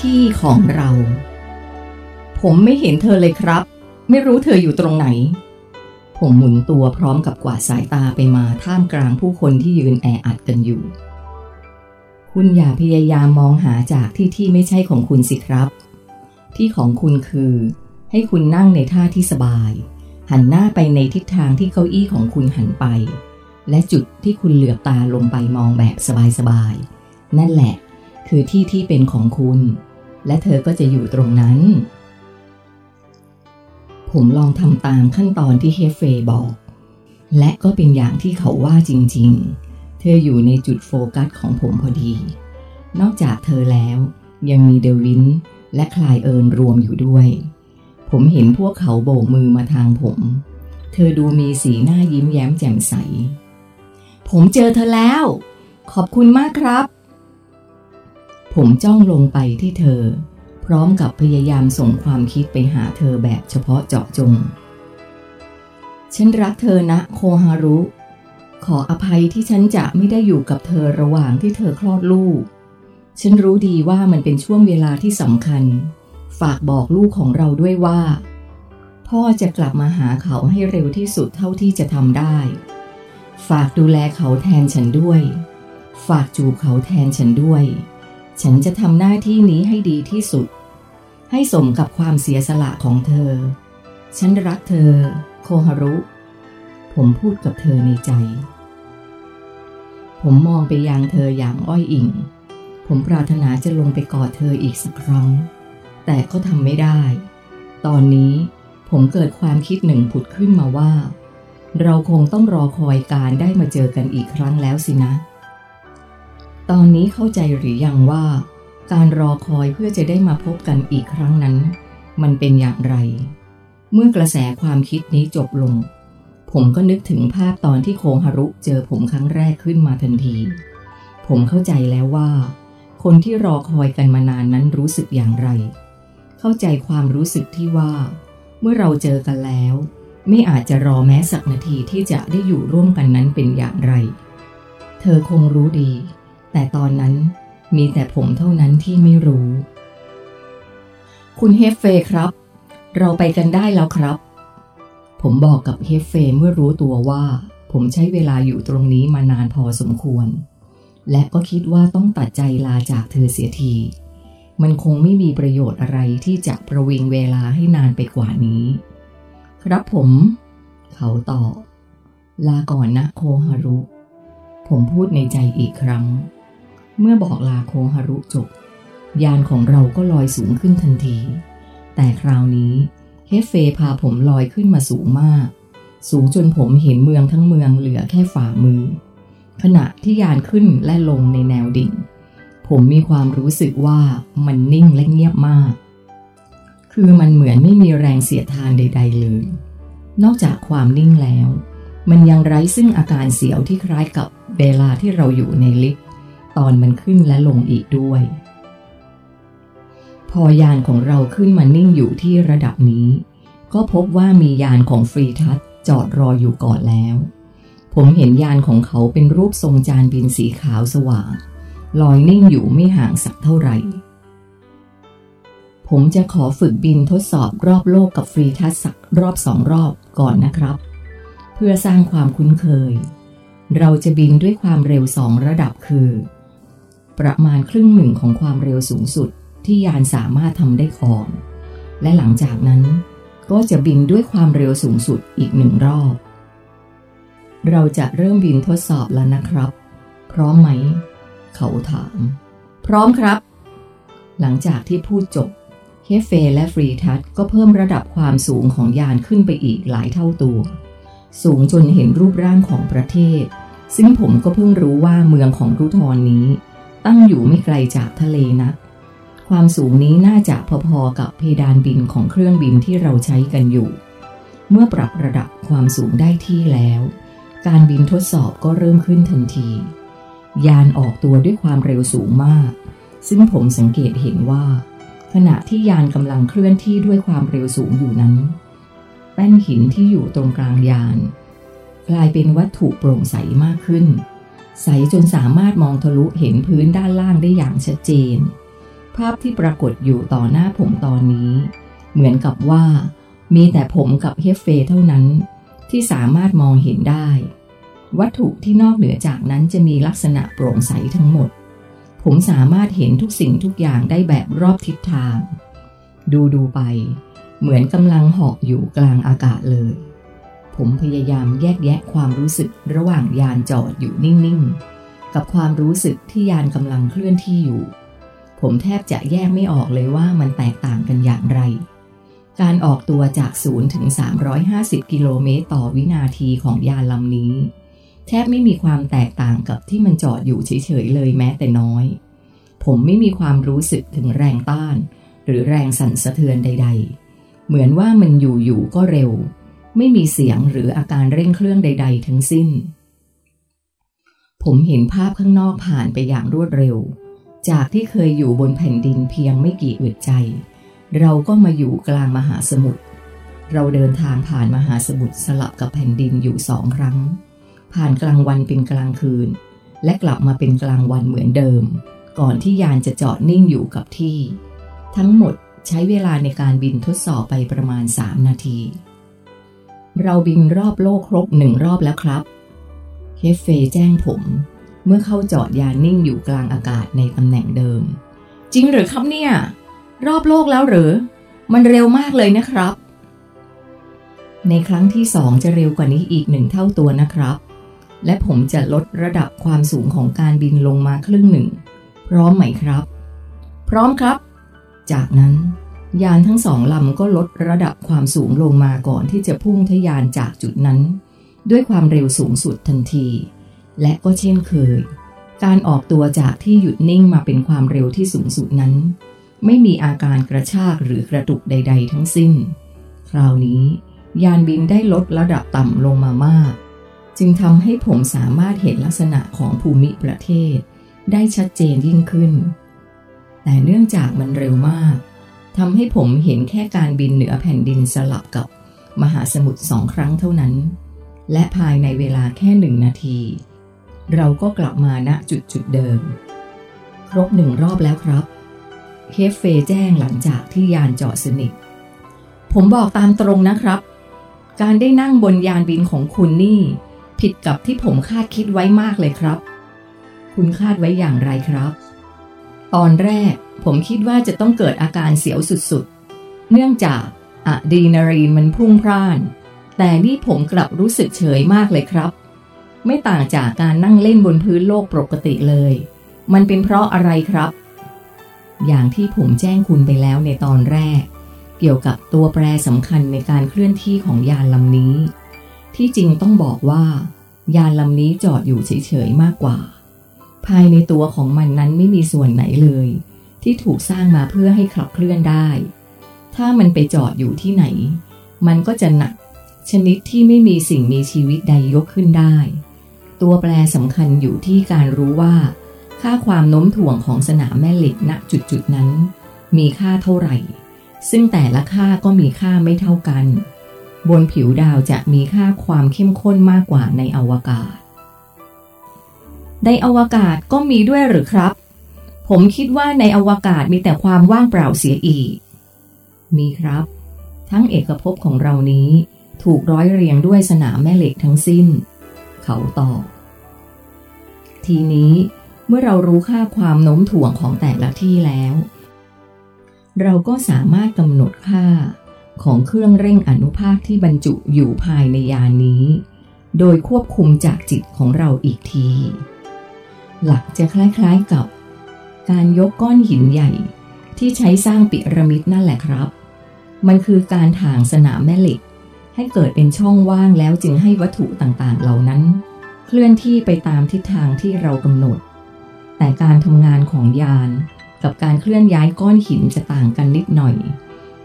ที่ของเรา ผมไม่เห็นเธอเลยครับ ไม่รู้เธออยู่ตรงไหน ผมหมุนตัวพร้อมกับกวาดสายตาไปมาท่ามกลางผู้คนที่ยืนแออัดกันอยู่ คุณอย่าพยายามมองหาจากที่ที่ไม่ใช่ของคุณสิครับ ที่ของคุณคือ ให้คุณนั่งในท่าที่สบาย หันหน้าไปในทิศทางที่เก้าอี้ของคุณหันไป และจุดที่คุณเหลือบตาลงไปมองแบบสบายๆนั่นแหละคือที่ที่เป็นของคุณ และเธอก็จะอยู่ตรงนั้น ผมลองทำตามขั้นตอนที่เฮฟเฟย์บอก และก็เป็นอย่างที่เขาว่าจริงๆ เธออยู่ในจุดโฟกัสของผมพอดี นอกจากเธอแล้วยังมีเดวินและคลายเอิร์นรวมอยู่ด้วย ผมเห็นพวกเขาโบกมือมาทางผม เธอดูมีสีหน้ายิ้มแย้มแจ่มใส ผมเจอเธอแล้ว ขอบคุณมากครับ ผมจ้องลงไปที่เธอ พร้อมกับพยายามส่งความคิดไปหาเธอแบบเฉพาะเจาะจง ฉันรักเธอนะโคฮารุ ขออภัยที่ฉันจะไม่ได้อยู่กับเธอระหว่างที่เธอคลอดลูก ฉันรู้ดีว่ามันเป็นช่วงเวลาที่สำคัญ ฝากบอกลูกของเราด้วยว่า พ่อจะกลับมาหาเขาให้เร็วที่สุดเท่าที่จะทำได้ ฝากดูแลเขาแทนฉันด้วย ฝากจูบเขาแทนฉันด้วย ฉันจะทำหน้าที่นี้ให้ดีที่สุด ให้สมกับความเสียสละของเธอ ฉันรักเธอ โคฮารุ ผมพูดกับเธอในใจ ผมมองไปยังเธออย่างอ้อยอิง ผมปรารถนาจะลงไปกอดเธออีกสักครั้ง แต่ก็ทำไม่ได้ ตอนนี้ผมเกิดความคิดหนึ่งผุดขึ้นมาว่า เราคงต้องรอคอยการได้มาเจอกันอีกครั้งแล้วสินะ ตอนนี้เข้าใจหรือยังว่า การรอคอยเพื่อจะได้มาพบกันอีกครั้งนั้น มันเป็นอย่างไร เมื่อกระแสความคิดนี้จบลง ผมก็นึกถึงภาพตอนที่โคงฮารุเจอผมครั้งแรกขึ้นมาทันที ผมเข้าใจแล้วว่า คนที่รอคอยกันมานานนั้นรู้สึกอย่างไร เข้าใจความรู้สึกที่ว่า เมื่อเราเจอกันแล้ว ไม่อาจจะรอแม้สักนาทีที่จะได้อยู่ร่วมกันนั้นเป็นอย่างไร เธอคงรู้ดี แต่ตอนนั้นมีแต่ผมเท่านั้นที่ไม่รู้ คุณเฮฟเฟย์ครับ เราไปกันได้แล้วครับ ผมบอกกับเฮฟเฟย์เมื่อรู้ตัวว่า ผมใช้เวลาอยู่ตรงนี้มานานพอสมควร และก็คิดว่าต้องตัดใจลาจากเธอเสียที มันคงไม่มีประโยชน์อะไรที่จะประวิงเวลาให้นานไปกว่านี้ ครับผม เขาตอบลาก่อนนะโคฮารุ ผมพูดในใจอีกครั้ง เมื่อบอกลาโคฮารุจบ ยานของเราก็ลอยสูงขึ้นทันที แต่คราวนี้เฮฟเฟพาผมลอยขึ้นมาสูงมาก สูงจนผมเห็นเมืองทั้งเมืองเหลือแค่ฝ่ามือ ขณะที่ยานขึ้นและลงในแนวดิ่ง ผมมีความรู้สึกว่ามันนิ่งและเงียบมาก คือมันเหมือนไม่มีแรงเสียดทานใด ๆ เลย นอกจากความนิ่งแล้ว มันยังไร้ซึ่งอาการเสียวที่คล้ายกับเวลาที่เราอยู่ในลิฟต์ ตอนมันขึ้นและลงอีกด้วย พอยานของเราขึ้นมานิ่งอยู่ที่ระดับนี้ ก็พบว่ามียานของฟรีทัศจอดรออยู่ก่อนแล้ว ผมเห็นยานของเขาเป็นรูปทรงจานบินสีขาวสว่าง ลอยนิ่งอยู่ไม่ห่างสักเท่าไหร่ ผมจะขอฝึกบินทดสอบรอบโลกกับฟรีทัศสักรอบสองรอบก่อนนะครับ เพื่อสร้างความคุ้นเคย เราจะบินด้วยความเร็วสองระดับคือ ประมาณครึ่งหนึ่งของความเร็วสูงสุดที่ยานสามารถทำได้ก่อน และหลังจากนั้นก็จะบินด้วยความเร็วสูงสุดอีกหนึ่งรอบ เราจะเริ่มบินทดสอบแล้วนะครับ พร้อมไหม เขาถาม พร้อมครับ หลังจากที่พูดจบเฮฟเฟและฟรีทัศก็เพิ่มระดับความสูงของยานขึ้นไปอีกหลายเท่าตัว สูงจนเห็นรูปร่างของประเทศ ซึ่งผมก็เพิ่งรู้ว่าเมืองของรุทรนี้ ตั้งอยู่ไม่ไกลจากทะเลนัก ความสูงนี้น่าจะพอๆกับเพดานบินของเครื่องบินที่เราใช้กันอยู่ เมื่อปรับระดับความสูงได้ที่แล้ว การบินทดสอบก็เริ่มขึ้นทันที ยานออกตัวด้วยความเร็วสูงมาก ซึ่งผมสังเกตเห็นว่า ขณะที่ยานกำลังเคลื่อนที่ด้วยความเร็วสูงอยู่นั้นแป้นหินที่อยู่ตรงกลางยาน กลายเป็นวัตถุโปร่งใสมากขึ้น ใสจนสามารถมองทะลุเห็นพื้นด้านล่างได้อย่างชัดเจน ภาพที่ปรากฏอยู่ต่อหน้าผมตอนนี้ เหมือนกับว่า มีแต่ผมกับเฮฟเฟเท่านั้น ที่สามารถมองเห็นได้ วัตถุที่นอกเหนือจากนั้นจะมีลักษณะโปร่งใสทั้งหมด ผมสามารถเห็นทุกสิ่งทุกอย่างได้แบบรอบทิศทาง ดูดูไป เหมือนกำลังเหอกอยู่กลางอากาศเลย ผมพยายามแยกแยะความรู้สึกระหว่างยานจอดอยู่นิ่งๆ กับความรู้สึกที่ยานกำลังเคลื่อนที่อยู่ ผมแทบจะแยกไม่ออกเลยว่ามันแตกต่างกันอย่างไร การออกตัวจาก 0 ถึง 350 กิโลเมตรต่อวินาทีของยานลำนี้ แทบไม่มีความแตกต่างกับที่มันจอดอยู่เฉยๆเลยแม้แต่น้อย ผมไม่มีความรู้สึกถึงแรงต้าน หรือแรงสั่นสะเทือนใด ๆ เหมือนว่ามันอยู่ๆก็เร็ว ไม่มีเสียงหรืออาการเร่งเครื่องใด ๆ ทั้งสิ้น ผมเห็นภาพข้างนอกผ่านไปอย่างรวดเร็ว จากที่เคยอยู่บนแผ่นดินเพียงไม่กี่อึดใจ เราก็มาอยู่กลางมหาสมุทร เราเดินทางผ่านมหาสมุทรสลับกับแผ่นดินอยู่สองครั้ง ผ่านกลางวันเป็นกลางคืน และกลับมาเป็นกลางวันเหมือนเดิม ก่อนที่ยานจะจอดนิ่งอยู่กับที่ ทั้งหมดใช้เวลาในการบินทดสอบไปประมาณ 3 นาที เราบินรอบโลกครบหนึ่งรอบแล้วครับ เคฟเฟแจ้งผม เมื่อเข้าจอดยานนิ่งอยู่กลางอากาศในตำแหน่งเดิม จริงหรือครับเนี่ย รอบโลกแล้วหรือ มันเร็วมากเลยนะครับ ในครั้งที่สองจะเร็วกว่านี้อีกหนึ่งเท่าตัวนะครับ และผมจะลดระดับความสูงของการบินลงมาครึ่งหนึ่ง พร้อมไหมครับ พร้อมครับ จากนั้น ยานทั้งสองลำก็ลดระดับความสูงลงมาก่อนที่จะพุ่งทะยานจากจุดนั้น ด้วยความเร็วสูงสุดทันที และก็เช่นเคย การออกตัวจากที่หยุดนิ่งมาเป็นความเร็วที่สูงสุดนั้น ไม่มีอาการกระชากหรือกระตุกใด ๆ ทั้งสิ้น คราวนี้ ยานบินได้ลดระดับต่ำลงมามาก จึงทำให้ผมสามารถเห็นลักษณะของภูมิประเทศ ได้ชัดเจนยิ่งขึ้น แต่เนื่องจากมันเร็วมาก ทำให้ผมเห็นแค่การบินเหนือแผ่นดินสลับกับมหาสมุทรสองครั้งเท่านั้น และภายในเวลาแค่หนึ่งนาที เราก็กลับมาณจุดจุดเดิม ครบหนึ่งรอบแล้วครับเคฟเฟแจ้งหลังจากที่ยานจอดสนิท ผมบอกตามตรงนะครับ การได้นั่งบนยานบินของคุณนี่ ผิดกับที่ผมคาดคิดไว้มากเลยครับ คุณคาดไว้อย่างไรครับ ตอนแรกผมคิดว่าจะต้องเกิดอาการเสียวสุดๆ เนื่องจากอะดรีนาลีนมันพุ่งพร่าน แต่นี่ผมกลับรู้สึกเฉยมากเลยครับ ไม่ต่างจากการนั่งเล่นบนพื้นโลกปกติเลย มันเป็นเพราะอะไรครับ อย่างที่ผมแจ้งคุณไปแล้วในตอนแรก เกี่ยวกับตัวแปรสำคัญในการเคลื่อนที่ของยานลำนี้ ที่จริงต้องบอกว่า ยานลำนี้จอดอยู่เฉยๆมากกว่า ภายในตัวของมันนั้นไม่มีส่วนไหนเลย ที่ถูกสร้างมาเพื่อให้ขับเคลื่อนได้ ถ้ามันไปจอดอยู่ที่ไหน มันก็จะหนัก ชนิดที่ไม่มีสิ่งมีชีวิตใดยกขึ้นได้ ตัวแปรสำคัญอยู่ที่การรู้ว่า ค่าความโน้มถ่วงของสนามแม่เหล็กณจุดจุดนั้น มีค่าเท่าไหร่ ซึ่งแต่ละค่าก็มีค่าไม่เท่ากัน บนผิวดาวจะมีค่าความเข้มข้นมากกว่าในอวกาศ ในอวกาศก็มีด้วยหรือครับ ผมคิดว่าในอวกาศมีแต่ความว่างเปล่าเสียอีก มีครับ ทั้งเอกภพของเรานี้ถูกร้อยเรียงด้วยสนามแม่เหล็กทั้งสิ้น เขาตอบ ทีนี้เมื่อเรารู้ค่าความโน้มถ่วงของแต่ละที่แล้ว เราก็สามารถกำหนดค่าของเครื่องเร่งอนุภาคที่บรรจุอยู่ภายในยานนี้ โดยควบคุมจากจิตของเราอีกที หลักจะคล้ายๆกับ การยกก้อนหินใหญ่ที่ใช้สร้างปิระมิดนั่นแหละครับ มันคือการถางสนามแม่เหล็ก ให้เกิดเป็นช่องว่างแล้วจึงให้วัตถุต่างๆ เหล่านั้น เคลื่อนที่ไปตามทิศทางที่เรากำหนด แต่การทำงานของยานกับการเคลื่อนย้ายก้อนหินจะต่างกันนิดหน่อย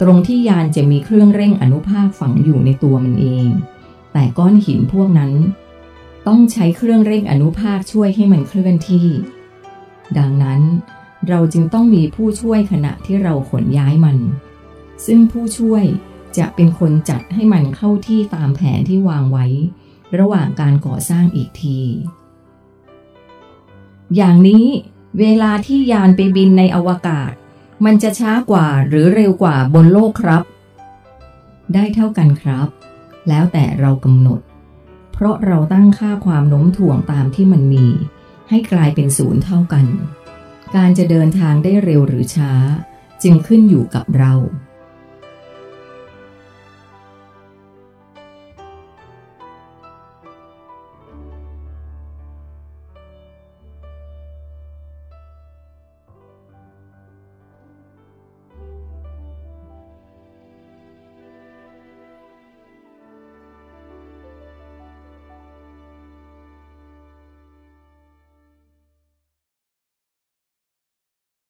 ตรงที่ยานจะมีเครื่องเร่งอนุภาคฝังอยู่ในตัวมันเอง แต่ก้อนหินพวกนั้น ต้องใช้เครื่องเร่งอนุภาคช่วยให้มันเคลื่อนที่ ดังนั้นเราจึงต้องมีผู้ช่วยขณะที่เราขนย้ายมัน ซึ่งผู้ช่วยจะเป็นคนจัดให้มันเข้าที่ตามแผนที่วางไว้ ระหว่างการก่อสร้างอีกที อย่างนี้เวลาที่ยานไปบินในอวกาศ มันจะช้ากว่าหรือเร็วกว่าบนโลกครับ ได้เท่ากันครับ แล้วแต่เรากำหนด เพราะเราตั้งค่าความโน้มถ่วงตามที่มันมี ให้กลายเป็นศูนย์เท่ากัน การจะเดินทางได้เร็วหรือช้า จึงขึ้นอยู่กับเรา